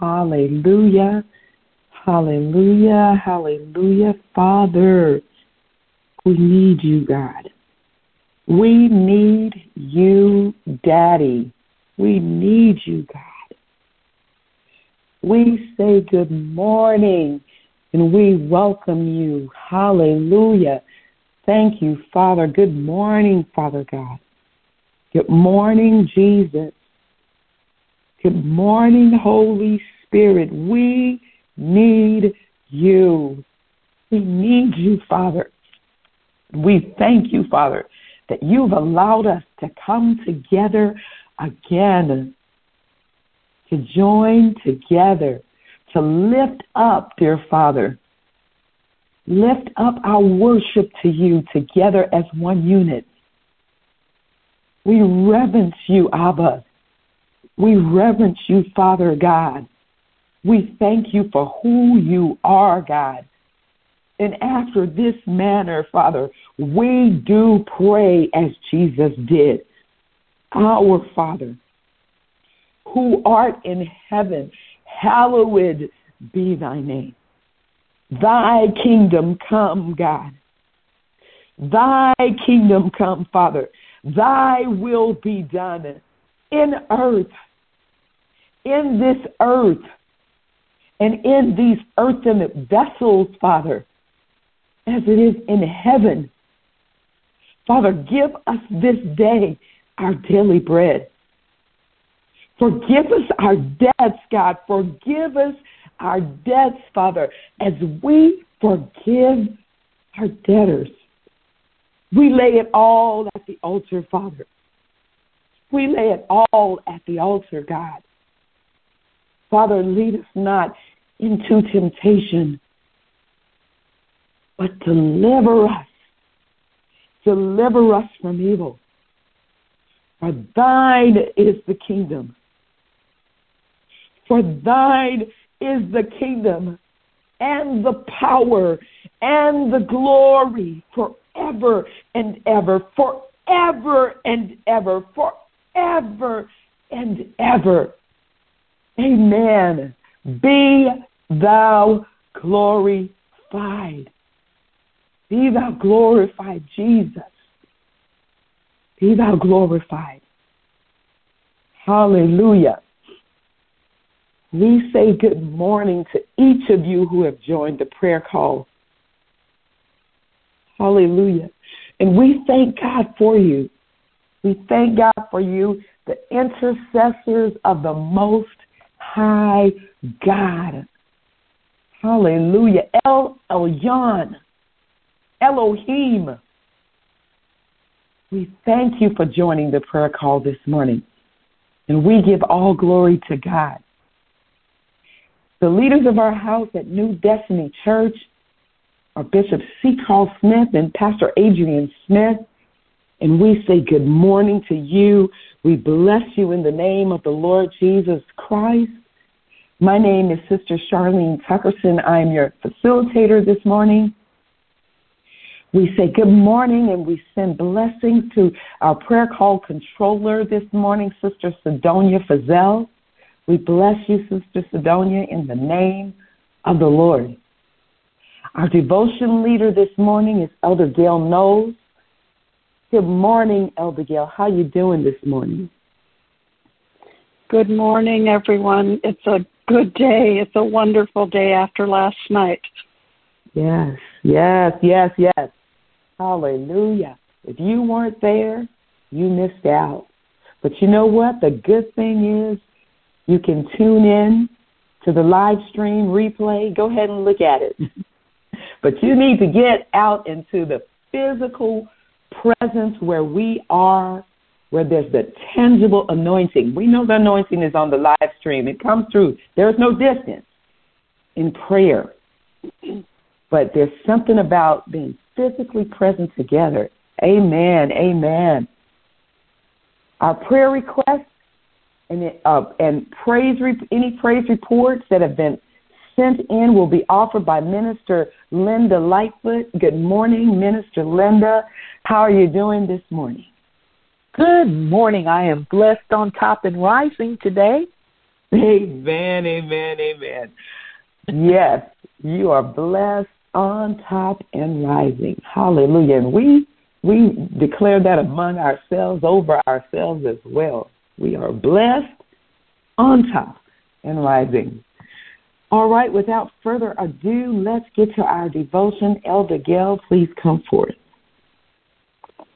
Hallelujah. Hallelujah. Hallelujah. Father, we need you, God. We need you, Daddy. We need you, God. We say good morning and we welcome you. Hallelujah. Thank you, Father. Good morning, Father God. Good morning, Jesus. Good morning, Holy Spirit. We need you. We need you, Father. We thank you, Father, that you've allowed us to come together again, to join together, to lift up, dear Father, lift up our worship to you together as one unit. We reverence you, Abba. We reverence you, Father God. We thank you for who you are, God. And after this manner, Father, we do pray as Jesus did. Our Father, who art in heaven, hallowed be thy name. Thy kingdom come, God. Thy kingdom come, Father. Thy will be done in earth, in this earth, and in these earthen vessels, Father, as it is in heaven. Father, give us this day our daily bread. Forgive us our debts, God. Forgive us our debts, Father, as we forgive our debtors. We lay it all at the altar, Father. We lay it all at the altar, God. Father, lead us not into temptation, but deliver us. Deliver us from evil. For thine is the kingdom. For thine is the kingdom and the power and the glory forever and ever, forever and ever, forever and ever. Amen. Be thou glorified. Be thou glorified, Jesus. Be thou glorified. Hallelujah. We say good morning to each of you who have joined the prayer call. Hallelujah. And we thank God for you. We thank God for you, the intercessors of the Most High God. Hallelujah. El Elyon. Elohim. We thank you for joining the prayer call this morning. And we give all glory to God. The leaders of our house at New Destiny Church are Bishop C. Carl Smith and Pastor Adrian Smith. And we say good morning to you. We bless you in the name of the Lord Jesus Christ. My name is Sister Charlene Tuckerson. I am your facilitator this morning. We say good morning and we send blessings to our prayer call controller this morning, Sister Sidonia Fazell. We bless you, Sister Sidonia, in the name of the Lord. Our devotion leader this morning is Elder Gail Knowles. Good morning, Elder Gail. How you doing this morning? Good morning, everyone. It's a good day. It's a wonderful day after last night. Yes, yes, yes, yes. Hallelujah. If you weren't there, you missed out. But you know what? The good thing is you can tune in to the live stream replay. Go ahead and look at it. but you need to get out into the physical presence where we are, where there's the tangible anointing. We know the anointing is on the live stream, it comes through. There's no distance in prayer. But there's something about being physically present together. Amen. Amen. Our prayer requests and, uh, and praise re- any praise reports that have been sent in will be offered by Minister Linda Lightfoot. Good morning, Minister Linda. How are you doing this morning? Good morning. I am blessed on top and rising today. Amen, amen, amen. Yes, you are blessed on top and rising. Hallelujah. And we we declare that among ourselves, over ourselves as well. We are blessed on top and rising. All right, without further ado, let's get to our devotion. Elder Gail, please come forth.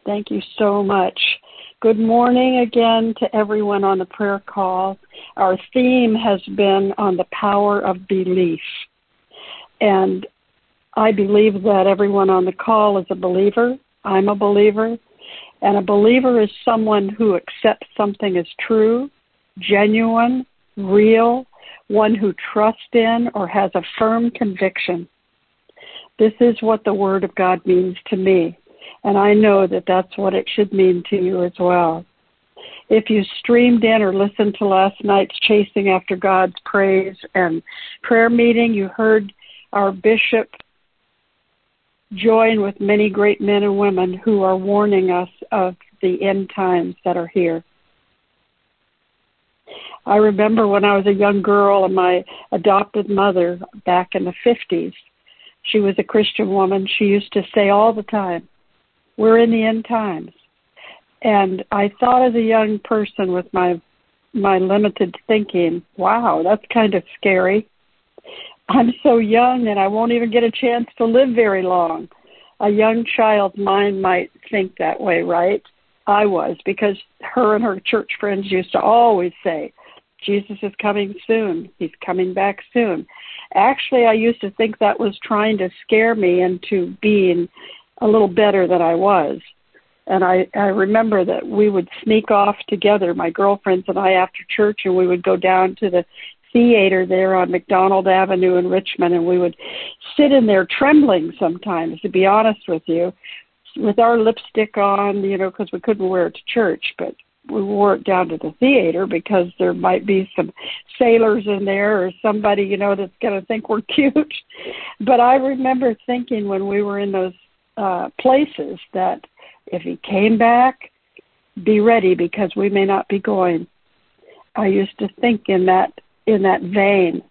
Thank you so much. Good morning again to everyone on the prayer call. Our theme has been on the power of belief. And I believe that everyone on the call is a believer. I'm a believer. And a believer is someone who accepts something as true, genuine, real, one who trusts in or has a firm conviction. This is what the Word of God means to me, and I know that that's what it should mean to you as well. If you streamed in or listened to last night's Chasing After God's Praise and prayer meeting, you heard our bishop join with many great men and women who are warning us of the end times that are here. I remember when I was a young girl and my adopted mother back in the 50s, she was a Christian woman. She used to say all the time, We're in the end times. And I thought as a young person with my my limited thinking, wow, that's kind of scary. I'm so young and I won't even get a chance to live very long. A young child's mind might think that way, right? I was because her and her church friends used to always say, Jesus is coming soon. He's coming back soon. Actually, I used to think that was trying to scare me into being a little better than I was. And I, I remember that we would sneak off together, my girlfriends and I, after church, and we would go down to the theater there on McDonald Avenue in Richmond, and we would sit in there trembling sometimes, to be honest with you, with our lipstick on, you know, because we couldn't wear it to church, but we wore it down to the theater because there might be some sailors in there or somebody you know that's going to think we're cute but i remember thinking when we were in those uh places that if he came back be ready because we may not be going i used to think in that in that vein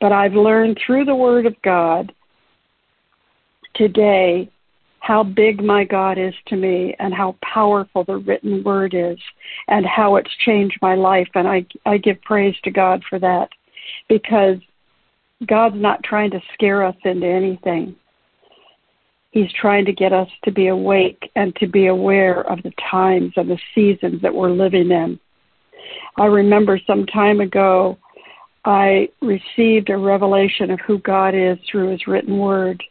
but i've learned through the word of god today how big my God is to me and how powerful the written word is and how it's changed my life. And I, I give praise to God for that because God's not trying to scare us into anything. He's trying to get us to be awake and to be aware of the times and the seasons that we're living in. I remember some time ago, I received a revelation of who God is through His written word.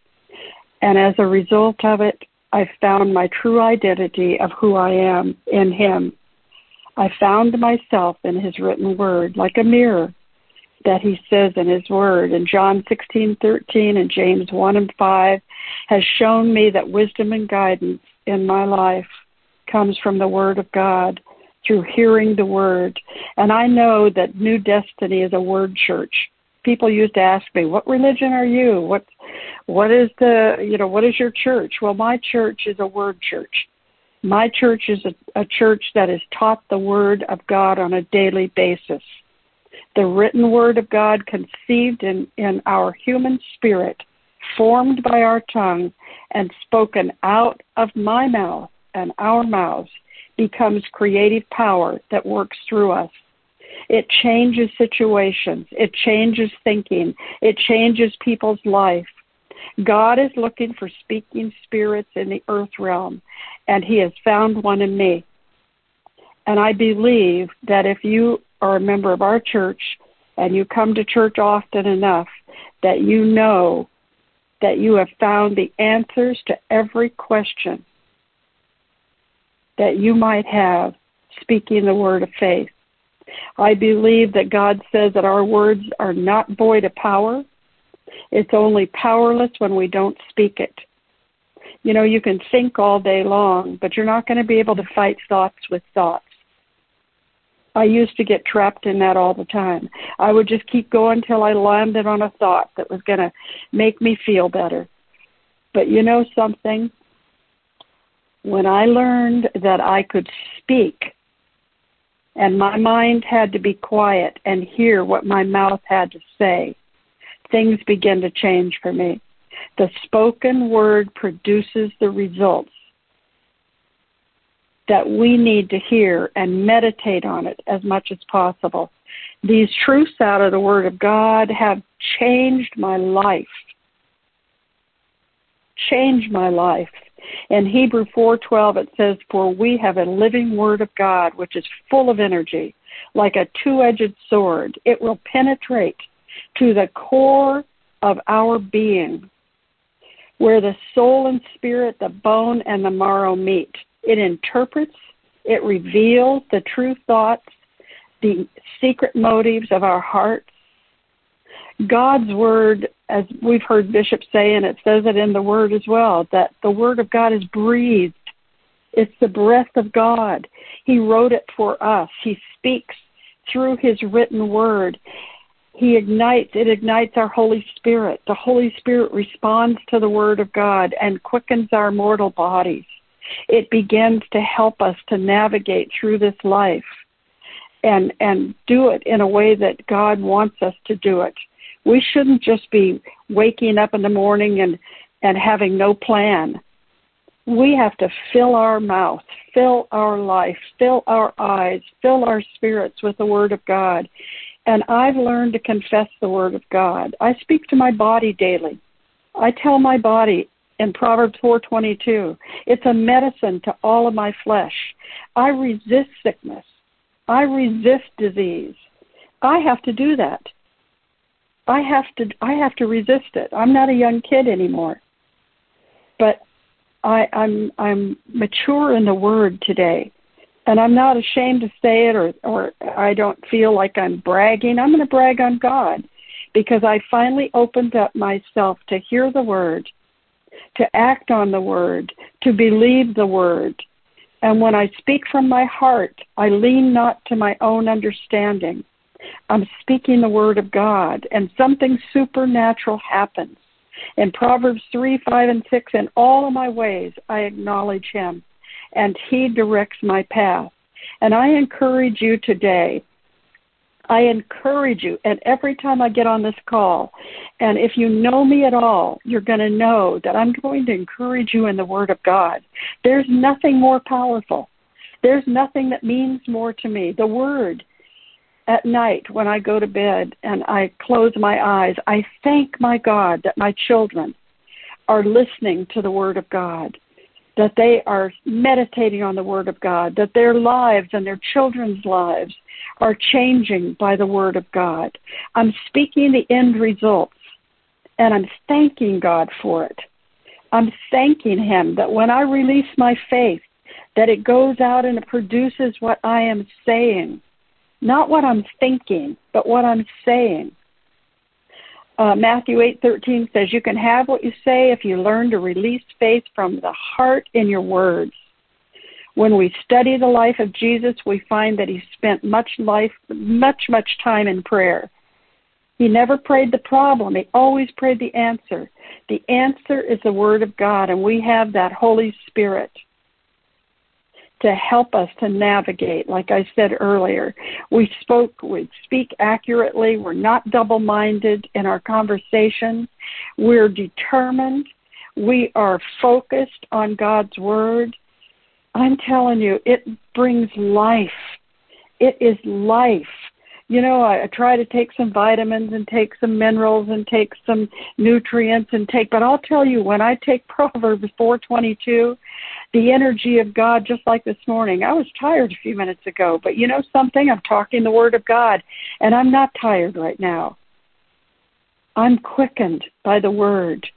And as a result of it, I found my true identity of who I am in Him. I found myself in His written word like a mirror that He says in His word. And John 16:13 and James 1 and 5 has shown me that wisdom and guidance in my life comes from the Word of God through hearing the Word. And I know that New Destiny is a Word church people used to ask me, "What religion are you? What what is the you know what is your church?" Well, my church is a word church. My church is a, a church that is taught the word of God on a daily basis. The written word of God conceived in, in our human spirit, formed by our tongue, and spoken out of my mouth and our mouths becomes creative power that works through us. It changes situations. It changes thinking. It changes people's life. God is looking for speaking spirits in the earth realm, and He has found one in me. And I believe that if you are a member of our church and you come to church often enough, that you know that you have found the answers to every question that you might have speaking the word of faith. I believe that God says that our words are not void of power. It's only powerless when we don't speak it. You know, you can think all day long, but you're not going to be able to fight thoughts with thoughts. I used to get trapped in that all the time. I would just keep going till I landed on a thought that was going to make me feel better. But you know something? When I learned that I could speak and my mind had to be quiet and hear what my mouth had to say, things began to change for me. The spoken word produces the results that we need to hear and meditate on it as much as possible. These truths out of the Word of God have changed my life. Changed my life. In Hebrew 4:12 it says, "For we have a living word of God which is full of energy, like a two-edged sword. It will penetrate to the core of our being, where the soul and spirit, the bone and the marrow meet. It interprets, it reveals the true thoughts, the secret motives of our hearts. God's word, as we've heard Bishop say, and it says it in the word as well, that the word of God is breathed. It's the breath of God. He wrote it for us. He speaks through his written word. He ignites, it ignites our Holy Spirit. The Holy Spirit responds to the word of God and quickens our mortal bodies. It begins to help us to navigate through this life and and do it in a way that God wants us to do it. We shouldn't just be waking up in the morning and and having no plan. We have to fill our mouth, fill our life, fill our eyes, fill our spirits with the word of God. And I've learned to confess the word of God. I speak to my body daily. I tell my body in Proverbs 4:22, it's a medicine to all of my flesh. I resist sickness. I resist disease. I have to do that. I have to I have to resist it. I'm not a young kid anymore. But I, I'm I'm mature in the word today. And I'm not ashamed to say it or or I don't feel like I'm bragging. I'm gonna brag on God because I finally opened up myself to hear the word, to act on the word, to believe the word, and when I speak from my heart, I lean not to my own understanding. I'm speaking the word of God, and something supernatural happens. In Proverbs 3, 5, and 6, in all of my ways I acknowledge him, and he directs my path. And I encourage you today I encourage you, and every time I get on this call, and if you know me at all, you're going to know that I'm going to encourage you in the Word of God. There's nothing more powerful. There's nothing that means more to me. The Word at night when I go to bed and I close my eyes, I thank my God that my children are listening to the Word of God that they are meditating on the Word of God, that their lives and their children's lives are changing by the Word of God. I'm speaking the end results, and I'm thanking God for it. I'm thanking Him that when I release my faith, that it goes out and it produces what I am saying. Not what I'm thinking, but what I'm saying. Uh, Matthew 8:13 says, "You can have what you say if you learn to release faith from the heart in your words." When we study the life of Jesus, we find that he spent much life, much much time in prayer. He never prayed the problem; he always prayed the answer. The answer is the Word of God, and we have that Holy Spirit to help us to navigate. Like I said earlier, we spoke, we speak accurately. We're not double minded in our conversation. We're determined. We are focused on God's Word. I'm telling you, it brings life. It is life you know, I, I try to take some vitamins and take some minerals and take some nutrients and take, but I'll tell you, when I take Proverbs 422, the energy of God, just like this morning, I was tired a few minutes ago, but you know something? I'm talking the Word of God, and I'm not tired right now. I'm quickened by the Word.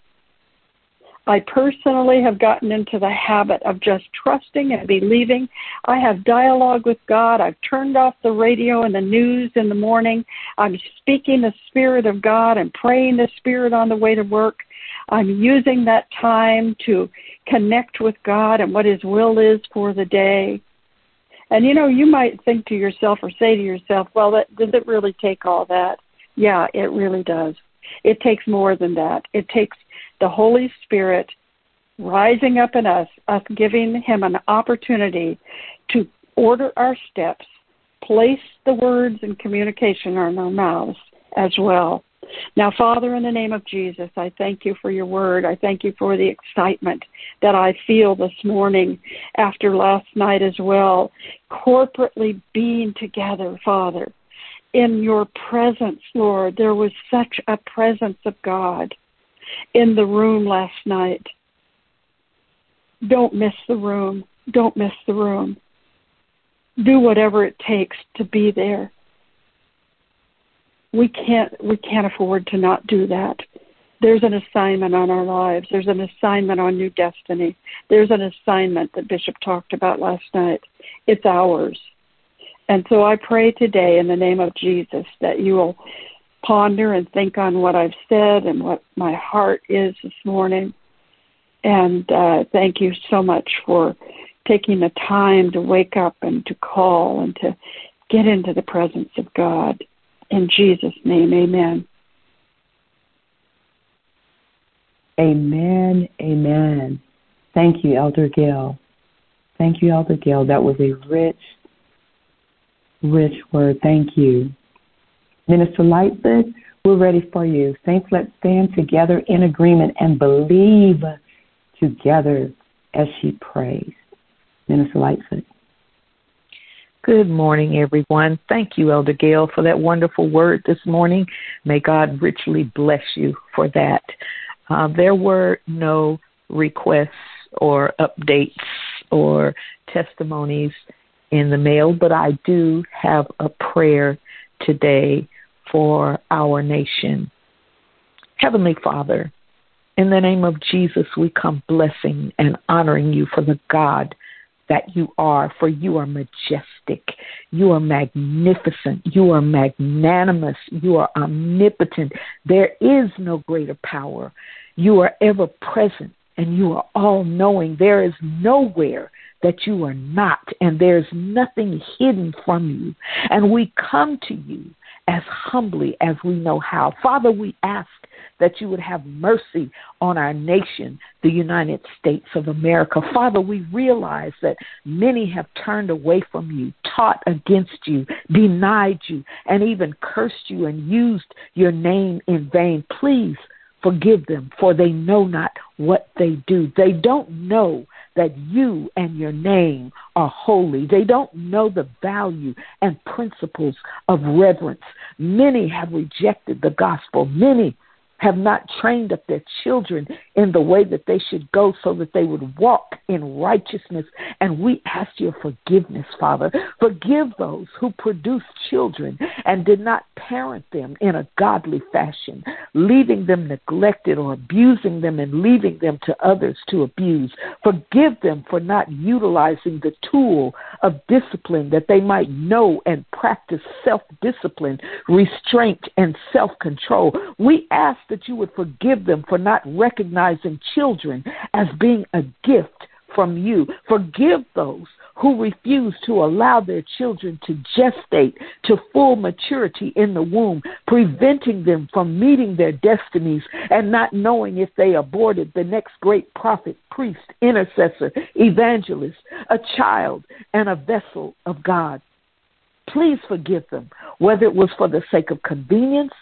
I personally have gotten into the habit of just trusting and believing. I have dialogue with God. I've turned off the radio and the news in the morning. I'm speaking the Spirit of God and praying the Spirit on the way to work. I'm using that time to connect with God and what His will is for the day. And you know, you might think to yourself or say to yourself, well, that, does it really take all that? Yeah, it really does. It takes more than that. It takes the Holy Spirit rising up in us, us giving Him an opportunity to order our steps, place the words and communication in our mouths as well. Now, Father, in the name of Jesus, I thank you for your word. I thank you for the excitement that I feel this morning after last night as well. Corporately being together, Father, in your presence, Lord. There was such a presence of God in the room last night. Don't miss the room. Don't miss the room. Do whatever it takes to be there. We can't we can't afford to not do that. There's an assignment on our lives. There's an assignment on New Destiny. There's an assignment that Bishop talked about last night. It's ours. And so I pray today in the name of Jesus that you will ponder and think on what I've said and what my heart is this morning. And uh, thank you so much for taking the time to wake up and to call and to get into the presence of God. In Jesus' name, amen. Amen. Amen. Thank you, Elder Gill. Thank you, Elder Gill. That was a rich, rich word. Thank you. Minister Lightfoot, we're ready for you. Saints, let's stand together in agreement and believe together as she prays. Minister Lightfoot. Good morning, everyone. Thank you, Elder Gail, for that wonderful word this morning. May God richly bless you for that. Uh, there were no requests or updates or testimonies in the mail, but I do have a prayer today for our nation. Heavenly Father, in the name of Jesus, we come blessing and honoring you for the God that you are, for you are majestic, you are magnificent, you are magnanimous, you are omnipotent. There is no greater power. You are ever present and you are all knowing. There is nowhere that you are not, and there's nothing hidden from you. And we come to you as humbly as we know how. Father, we ask that you would have mercy on our nation, the United States of America. Father, we realize that many have turned away from you, taught against you, denied you, and even cursed you and used your name in vain. Please forgive them, for they know not what they do. They don't know that you and your name are holy. They don't know the value and principles of reverence. Many have rejected the gospel. Many have not trained up their children in the way that they should go so that they would walk in righteousness. And we ask your forgiveness, Father. Forgive those who produce children and did not parent them in a godly fashion, leaving them neglected or abusing them and leaving them to others to abuse. Forgive them for not utilizing the tool of discipline that they might know and practice self discipline, restraint, and self control. We ask that you would forgive them for not recognizing children as being a gift from you. Forgive those who refuse to allow their children to gestate to full maturity in the womb, preventing them from meeting their destinies and not knowing if they aborted the next great prophet, priest, intercessor, evangelist, a child, and a vessel of God. Please forgive them, whether it was for the sake of convenience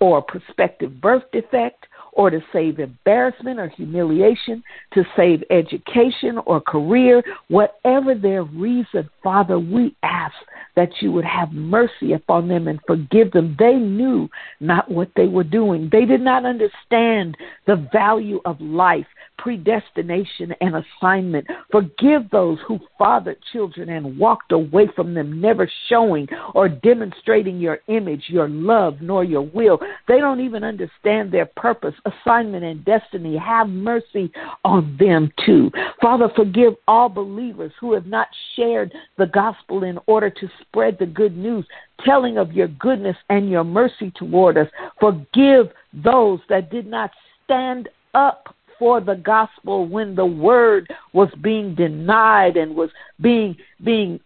or a prospective birth defect or to save embarrassment or humiliation, to save education or career, whatever their reason, Father, we ask that you would have mercy upon them and forgive them. They knew not what they were doing, they did not understand the value of life predestination and assignment. Forgive those who fathered children and walked away from them, never showing or demonstrating your image, your love, nor your will. They don't even understand their purpose, assignment, and destiny. Have mercy on them too. Father, forgive all believers who have not shared the gospel in order to spread the good news telling of your goodness and your mercy toward us. Forgive those that did not stand up for the gospel when the word was being denied and was being being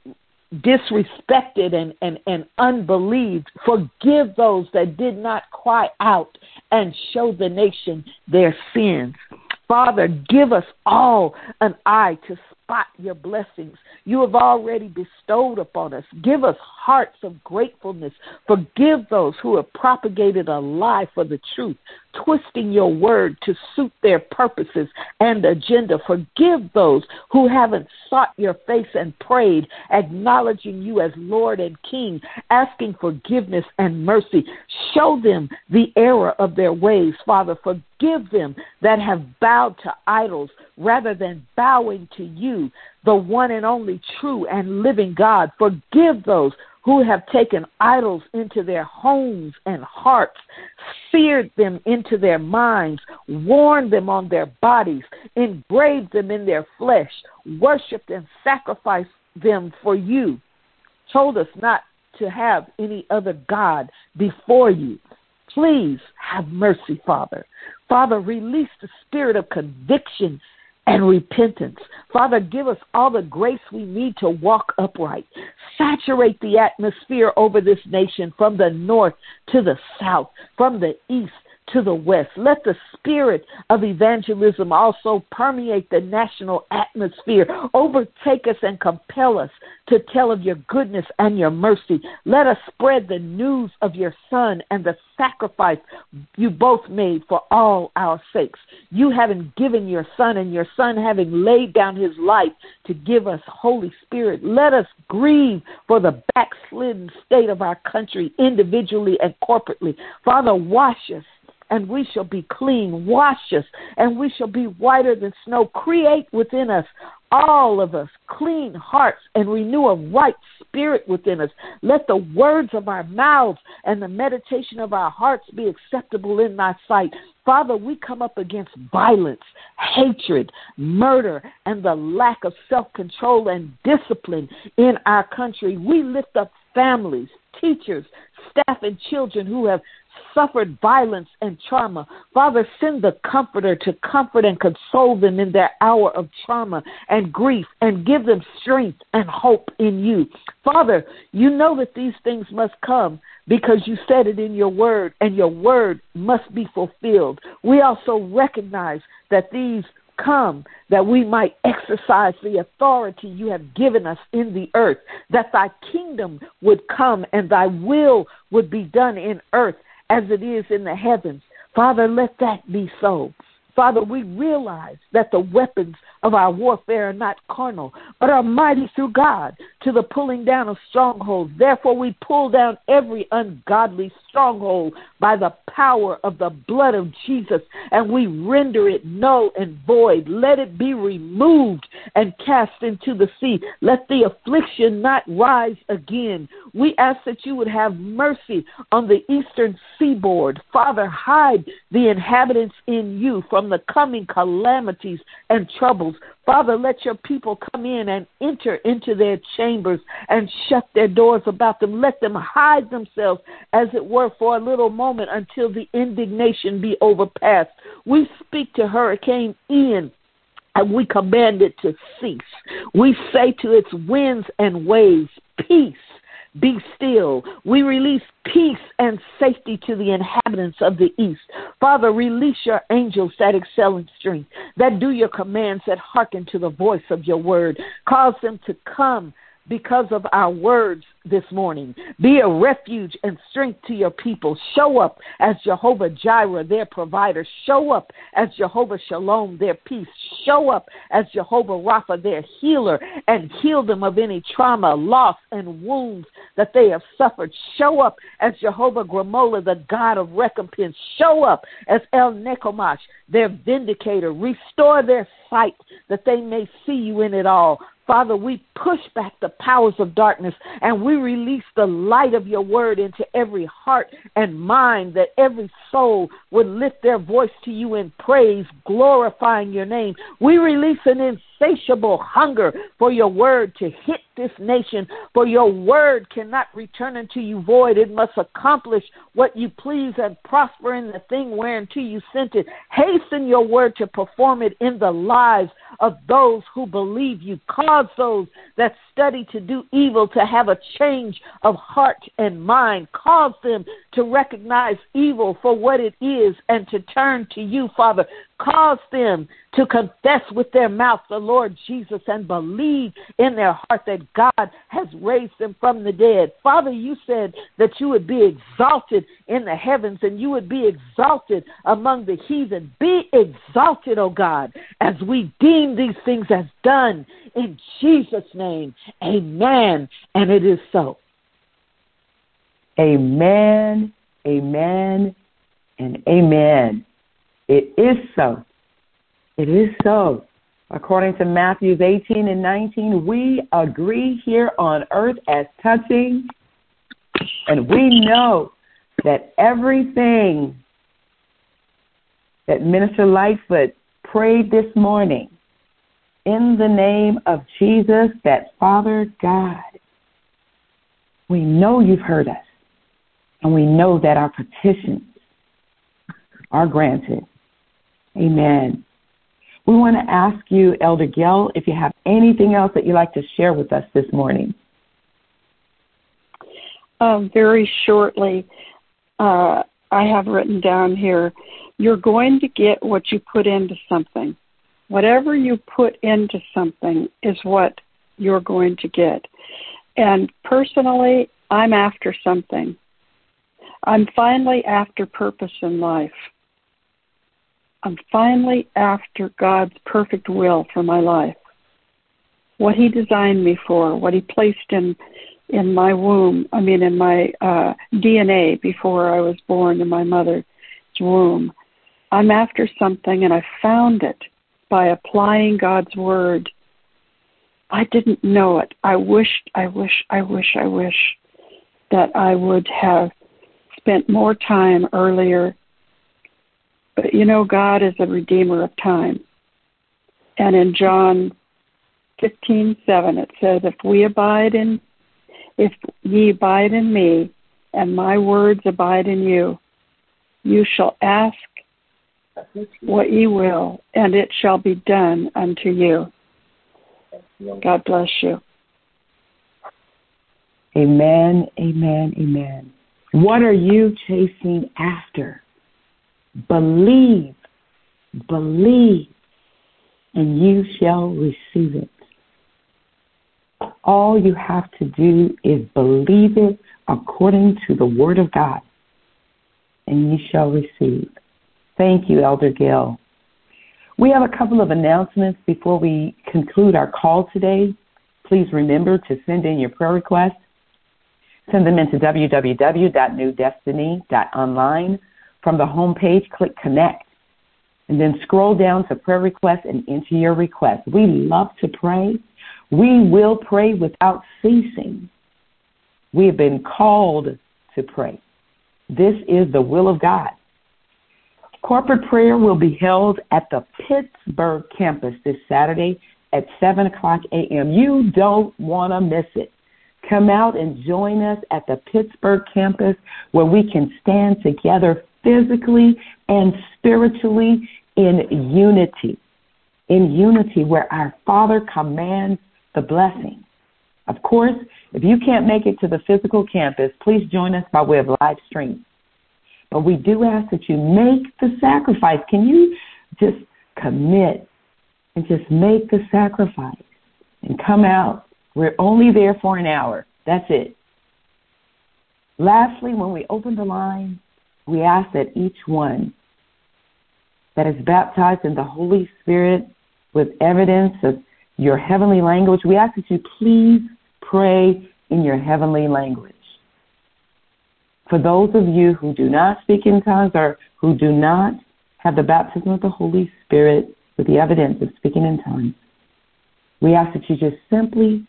disrespected and, and, and unbelieved. Forgive those that did not cry out and show the nation their sins. Father, give us all an eye to spot your blessings you have already bestowed upon us. Give us hearts of gratefulness. Forgive those who have propagated a lie for the truth, twisting your word to suit their purposes and agenda. Forgive those who haven't sought your face and prayed, acknowledging you as Lord and King, asking forgiveness and mercy. Show them the error of their ways, Father. Forgive them that have bowed to idols rather than bowing to you, the one and only true and living God. Forgive those who have taken idols into their homes and hearts, seared them into their minds, worn them on their bodies, engraved them in their flesh, worshiped and sacrificed them for you, told us not to have any other God before you. Please have mercy, Father. Father, release the spirit of conviction and repentance. Father, give us all the grace we need to walk upright. Saturate the atmosphere over this nation from the north to the south, from the east to the west. Let the spirit of evangelism also permeate the national atmosphere, overtake us and compel us to tell of your goodness and your mercy. Let us spread the news of your Son and the sacrifice you both made for all our sakes. You having given your Son and your Son having laid down his life to give us Holy Spirit. Let us grieve for the backslidden state of our country individually and corporately. Father, wash us and we shall be clean. Wash us, and we shall be whiter than snow. Create within us, all of us, clean hearts and renew a right spirit within us. Let the words of our mouths and the meditation of our hearts be acceptable in thy sight. Father, we come up against violence, hatred, murder, and the lack of self control and discipline in our country. We lift up families, teachers, staff, and children who have suffered violence and trauma. Father, send the comforter to comfort and console them in their hour of trauma and grief and give them strength and hope in you. Father, you know that these things must come because you said it in your word and your word must be fulfilled. We also recognize that these come that we might exercise the authority you have given us in the earth, that thy kingdom would come and thy will would be done in earth as it is in the heavens. Father, let that be so. Father, we realize that the weapons of our warfare are not carnal, but are mighty through God to the pulling down of strongholds. Therefore, we pull down every ungodly stronghold by the power of the blood of Jesus, and we render it null and void. Let it be removed and cast into the sea. Let the affliction not rise again. We ask that you would have mercy on the eastern seaboard. Father, hide the inhabitants in you from the coming calamities and troubles. Father, let your people come in and enter into their chambers and shut their doors about them. Let them hide themselves, as it were, for a little moment until the indignation be overpassed. We speak to Hurricane Ian and we command it to cease. We say to its winds and waves, Peace be still. We release peace and safety to the inhabitants of the east. Father, release your angels that excel in strength, that do your commands, that hearken to the voice of your word. Cause them to come because of our words this morning. Be a refuge and strength to your people. Show up as Jehovah Jireh, their provider. Show up as Jehovah Shalom, their peace. Show up as Jehovah Rapha, their healer, and heal them of any trauma, loss, and wounds that they have suffered. Show up as Jehovah Gemolah, the God of recompense. Show up as El Nekamoth, their vindicator. Restore their sight that they may see you in it all. Father, we push back the powers of darkness and we release the light of your word into every heart and mind that every soul would lift their voice to you in praise, glorifying your name. We release an insatiable hunger for your word to hit this nation, for your word cannot return unto you void. It must accomplish what you please and prosper in the thing whereunto you sent it. Hasten your word to perform it in the lives of those who believe you. Cause those that study to do evil to have a change of heart and mind. Cause them to recognize evil for what it is and to turn to you, Father. Cause them to confess with their mouth the Lord Jesus and believe in their heart that God has raised him from the dead. Father, you said that you would be exalted in the heavens and you would be exalted among the heathen. Be exalted, O God, as we deem these things as done in Jesus' name. Amen. And it is so. Amen, amen, and amen. It is so. It is so. According to Matthews 18 and 19, we agree here on earth as touching, and we know that everything that Minister Lightfoot prayed this morning in the name of Jesus, that Father God, we know you've heard us, and we know that our petitions are granted. Amen. We want to ask you, Elder Gill, if you have anything else that you'd like to share with us this morning. Um, very shortly, uh, I have written down here you're going to get what you put into something. Whatever you put into something is what you're going to get. And personally, I'm after something. I'm finally after purpose in life. I'm finally after God's perfect will for my life. What He designed me for, what He placed in in my womb, I mean in my uh, DNA before I was born in my mother's womb. I'm after something and I found it by applying God's word. I didn't know it. I wished, I wish, I wish, I wish that I would have spent more time earlier but you know, God is a redeemer of time. And in John 15:7 it says, "If we abide in, if ye abide in me, and my words abide in you, you shall ask what ye will, and it shall be done unto you." God bless you. Amen, amen, amen. What are you chasing after? Believe, believe, and you shall receive it. All you have to do is believe it according to the Word of God, and you shall receive. Thank you, Elder Gill. We have a couple of announcements before we conclude our call today. Please remember to send in your prayer requests. Send them into www.newdestiny.online from the home page, click Connect, and then scroll down to Prayer Requests and enter your request. We love to pray. We will pray without ceasing. We have been called to pray. This is the will of God. Corporate prayer will be held at the Pittsburgh campus this Saturday at 7 o'clock a.m. You don't want to miss it. Come out and join us at the Pittsburgh campus where we can stand together physically and spiritually in unity. In unity, where our Father commands the blessing. Of course, if you can't make it to the physical campus, please join us by way of live stream. But we do ask that you make the sacrifice. Can you just commit and just make the sacrifice and come out? We're only there for an hour. That's it. Lastly, when we open the line, we ask that each one that is baptized in the Holy Spirit with evidence of your heavenly language, we ask that you please pray in your heavenly language. For those of you who do not speak in tongues or who do not have the baptism of the Holy Spirit with the evidence of speaking in tongues, we ask that you just simply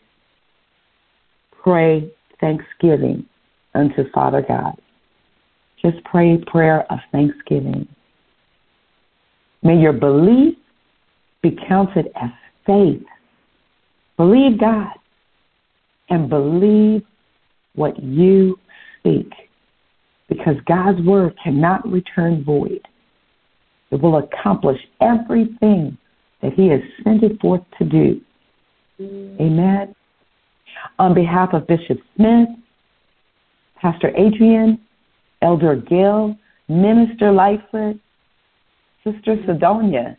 pray thanksgiving unto Father God. Just pray a prayer of thanksgiving. May your belief be counted as faith. Believe God and believe what you speak because God's word cannot return void. It will accomplish everything that He has sent it forth to do. Amen. On behalf of Bishop Smith, Pastor Adrian, Elder Gill, Minister Lightfoot, Sister mm-hmm. Sidonia,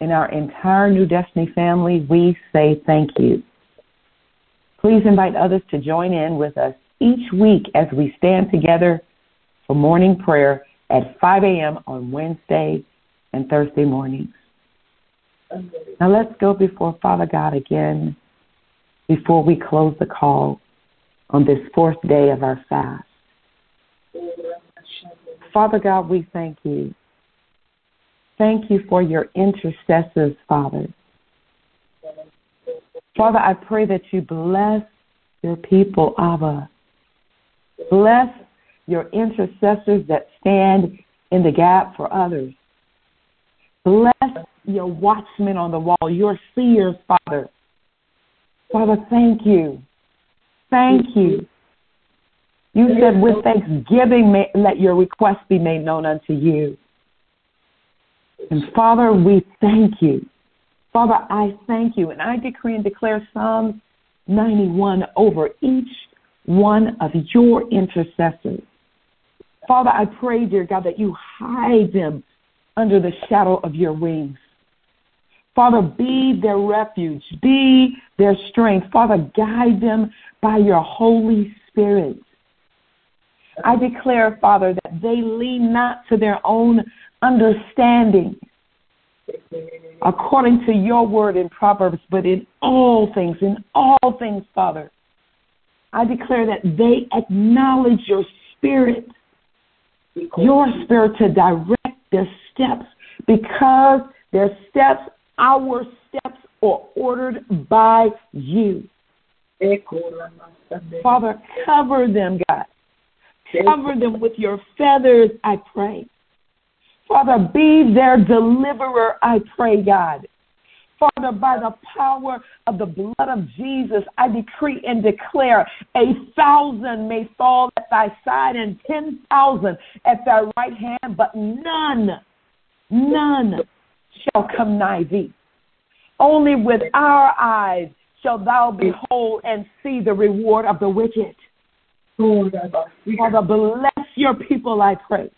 and our entire New Destiny family, we say thank you. Please invite others to join in with us each week as we stand together for morning prayer at 5 a.m. on Wednesday and Thursday mornings. Now let's go before Father God again before we close the call on this fourth day of our fast. Father God, we thank you. Thank you for your intercessors, Father. Father, I pray that you bless your people, Abba. Bless your intercessors that stand in the gap for others. Bless your watchmen on the wall, your seers, Father. Father, thank you. Thank you. You said, with thanksgiving, may, let your request be made known unto you. And Father, we thank you. Father, I thank you. And I decree and declare Psalms 91 over each one of your intercessors. Father, I pray, dear God, that you hide them under the shadow of your wings. Father, be their refuge, be their strength. Father, guide them by your Holy Spirit. I declare, Father, that they lean not to their own understanding according to your word in Proverbs, but in all things, in all things, Father. I declare that they acknowledge your spirit, your spirit to direct their steps because their steps, our steps, are ordered by you. Father, cover them, God. Cover them with your feathers, I pray. Father, be their deliverer, I pray, God. Father, by the power of the blood of Jesus, I decree and declare a thousand may fall at thy side and ten thousand at thy right hand, but none, none shall come nigh thee. Only with our eyes shall thou behold and see the reward of the wicked. Oh Father, bless your people, I pray.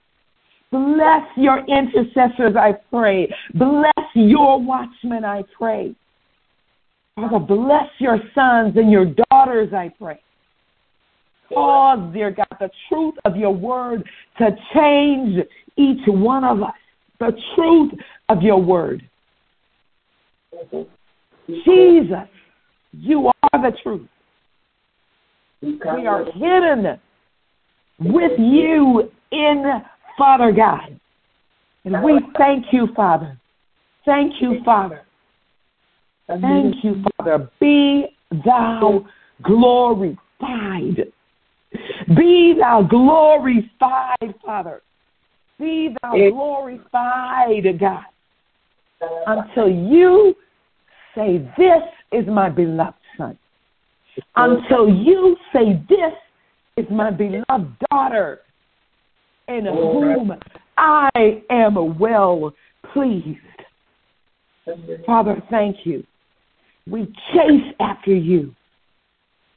Bless your intercessors, I pray. Bless your watchmen, I pray. Father, bless your sons and your daughters, I pray. Cause, dear God, the truth of your word to change each one of us. The truth of your word. Mm-hmm. Jesus, you are the truth. We are hidden with you in Father God. And we thank you, Father. Thank you, Father. Thank you, Father. Be thou glorified. Be thou glorified, Father. Be thou glorified, God. Until you say, This is my beloved Son. Until you say, This is my beloved daughter and in whom I am well pleased. Father, thank you. We chase after you.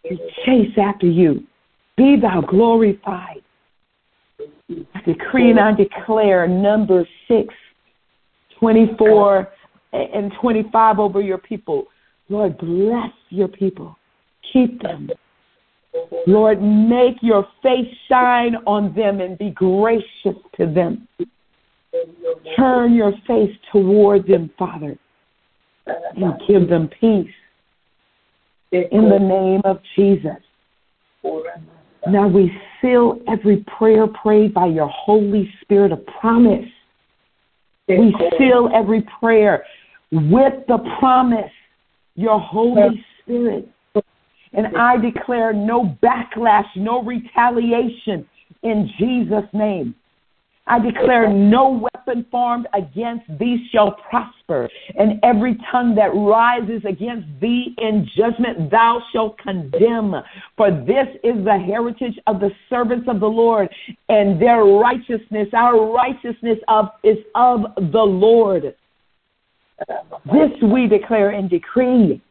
We chase after you. Be thou glorified. I decree and I declare number 6, 24 and 25 over your people. Lord, bless your people. Keep them. Lord, make your face shine on them and be gracious to them. Turn your face toward them, Father, and give them peace. In the name of Jesus. Now we seal every prayer prayed by your Holy Spirit of promise. We seal every prayer with the promise, your Holy Spirit and I declare no backlash, no retaliation in Jesus' name. I declare no weapon formed against thee shall prosper, and every tongue that rises against thee in judgment thou shalt condemn. For this is the heritage of the servants of the Lord, and their righteousness, our righteousness of is of the Lord. This we declare and decree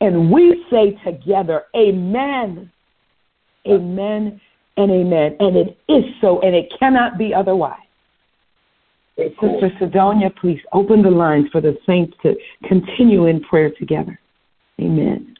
and we say together, Amen, Amen, and Amen. And it is so, and it cannot be otherwise. Sister Sidonia, please open the lines for the saints to continue in prayer together. Amen.